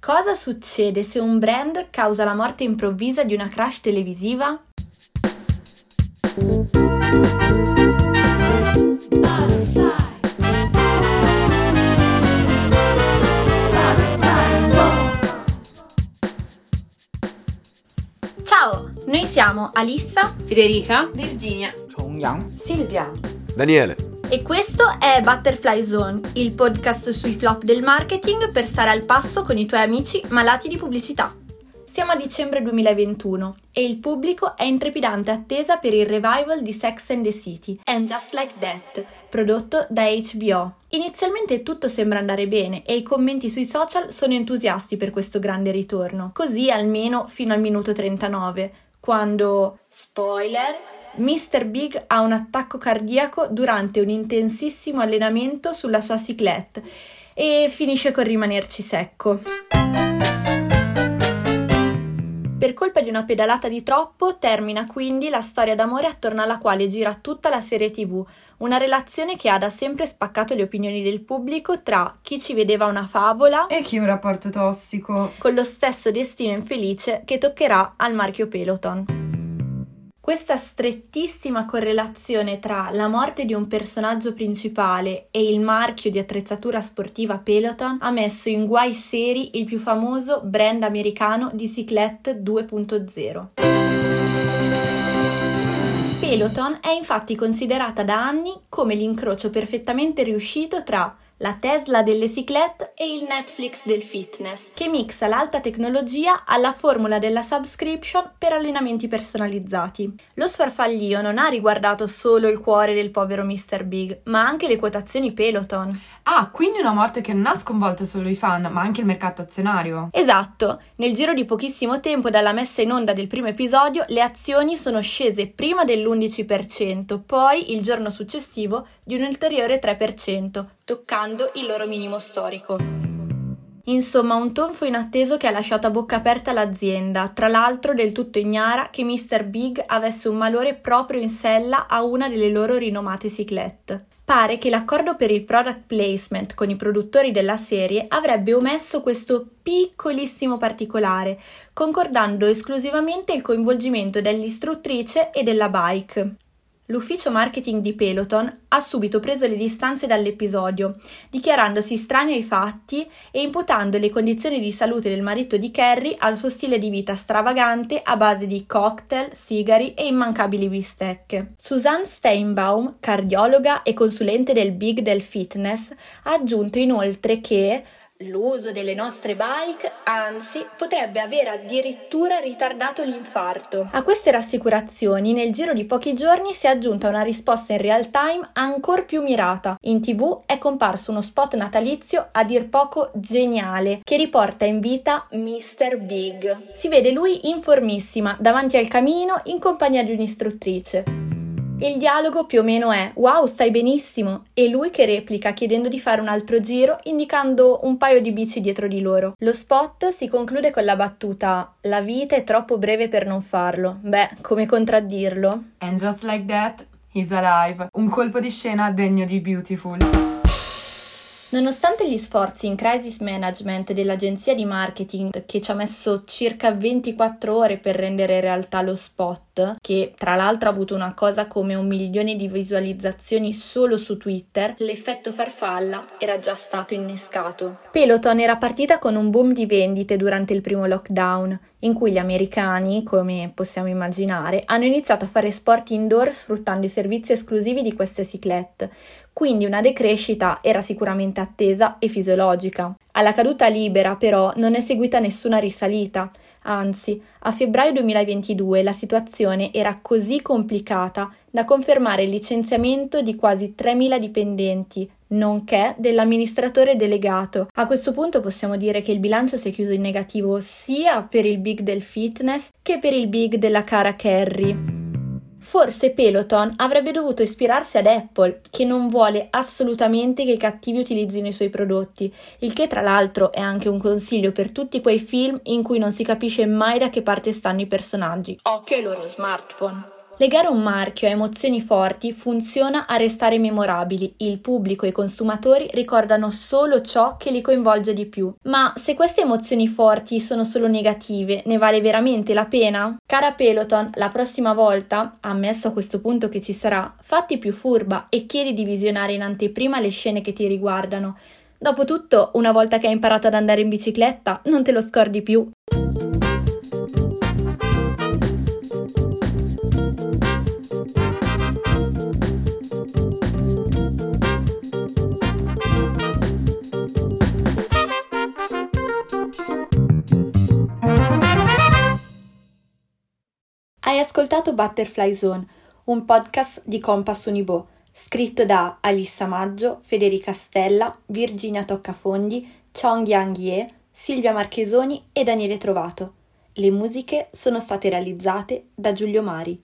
Cosa succede se un brand causa la morte improvvisa di una crash televisiva? Ciao, noi siamo Alissa, Federica, Virginia, Chongyang, Silvia. Daniele. E questo è Butterfly Zone, il podcast sui flop del marketing per stare al passo con i tuoi amici malati di pubblicità. Siamo a dicembre 2021 e il pubblico è in trepidante attesa per il revival di Sex and the City and Just Like That, prodotto da HBO. Inizialmente tutto sembra andare bene e i commenti sui social sono entusiasti per questo grande ritorno, così almeno fino al minuto 39, quando, spoiler, Mr. Big ha un attacco cardiaco durante un intensissimo allenamento sulla sua cyclette e finisce con rimanerci secco. Per colpa di una pedalata di troppo termina quindi la storia d'amore attorno alla quale gira tutta la serie TV, una relazione che ha da sempre spaccato le opinioni del pubblico tra chi ci vedeva una favola E chi un rapporto tossico? con lo stesso destino infelice che toccherà al marchio Peloton. Questa strettissima correlazione tra la morte di un personaggio principale e il marchio di attrezzatura sportiva Peloton ha messo in guai seri il più famoso brand americano di cyclette 2.0. Peloton è infatti considerata da anni come l'incrocio perfettamente riuscito tra la Tesla delle ciclette e il Netflix del fitness, che mixa l'alta tecnologia alla formula della subscription per allenamenti personalizzati. Lo sfarfaglio non ha riguardato solo il cuore del povero Mr. Big, ma anche le quotazioni Peloton. Ah, quindi una morte che non ha sconvolto solo i fan, ma anche il mercato azionario. Esatto, nel giro di pochissimo tempo dalla messa in onda del primo episodio le azioni sono scese prima dell'11%, poi il giorno successivo di un ulteriore 3%, toccando il loro minimo storico. Insomma, un tonfo inatteso che ha lasciato a bocca aperta l'azienda, tra l'altro del tutto ignara che Mr. Big avesse un malore proprio in sella a una delle loro rinomate ciclette. Pare che l'accordo per il product placement con i produttori della serie avrebbe omesso questo piccolissimo particolare, concordando esclusivamente il coinvolgimento dell'istruttrice e della bike. L'ufficio marketing di Peloton ha subito preso le distanze dall'episodio, dichiarandosi strani ai fatti e imputando le condizioni di salute del marito di Carrie al suo stile di vita stravagante a base di cocktail, sigari e immancabili bistecche. Suzanne Steinbaum, cardiologa e consulente del Big del Fitness, ha aggiunto inoltre che L'uso delle nostre bike, anzi, potrebbe aver addirittura ritardato l'infarto. A queste rassicurazioni, nel giro di pochi giorni si è aggiunta una risposta in real time ancora più mirata. In tv è comparso uno spot natalizio a dir poco geniale, che riporta in vita Mr. Big. Si vede lui informissima, davanti al camino, in compagnia di un'istruttrice. Il dialogo più o meno è Wow, stai benissimo! e lui che replica chiedendo di fare un altro giro indicando un paio di bici dietro di loro. Lo spot si conclude con la battuta La vita è troppo breve per non farlo. Beh, come contraddirlo? And just like that, he's alive. Un colpo di scena degno di Beautiful. Nonostante gli sforzi in crisis management dell'agenzia di marketing che ci ha messo circa 24 ore per rendere realtà lo spot, che tra l'altro ha avuto una cosa come un milione di visualizzazioni solo su Twitter, l'effetto farfalla era già stato innescato. Peloton era partita con un boom di vendite durante il primo lockdown, in cui gli americani, come possiamo immaginare, hanno iniziato a fare sport indoor sfruttando i servizi esclusivi di queste ciclette, quindi una decrescita era sicuramente attesa e fisiologica. Alla caduta libera però non è seguita nessuna risalita, anzi a febbraio 2022 la situazione era così complicata da confermare il licenziamento di quasi 3.000 dipendenti, nonché dell'amministratore delegato. A questo punto possiamo dire che il bilancio si è chiuso in negativo sia per il big del fitness che per il big della cara Carrie. Forse Peloton avrebbe dovuto ispirarsi ad Apple, che non vuole assolutamente che i cattivi utilizzino i suoi prodotti, il che tra l'altro è anche un consiglio per tutti quei film in cui non si capisce mai da che parte stanno i personaggi. Occhio ai loro smartphone. Legare un marchio a emozioni forti funziona a restare memorabili, il pubblico e i consumatori ricordano solo ciò che li coinvolge di più. Ma se queste emozioni forti sono solo negative, ne vale veramente la pena? Cara Peloton, la prossima volta, ammesso a questo punto che ci sarà, fatti più furba e chiedi di visionare in anteprima le scene che ti riguardano. Dopotutto, una volta che hai imparato ad andare in bicicletta, non te lo scordi più. Hai ascoltato Butterfly Zone, un podcast di Compass Unibo, scritto da Alissa Maggio, Federica Stella, Virginia Toccafondi, Chong Yang Ye, Silvia Marchesoni e Daniele Trovato. Le musiche sono state realizzate da Giulio Mari.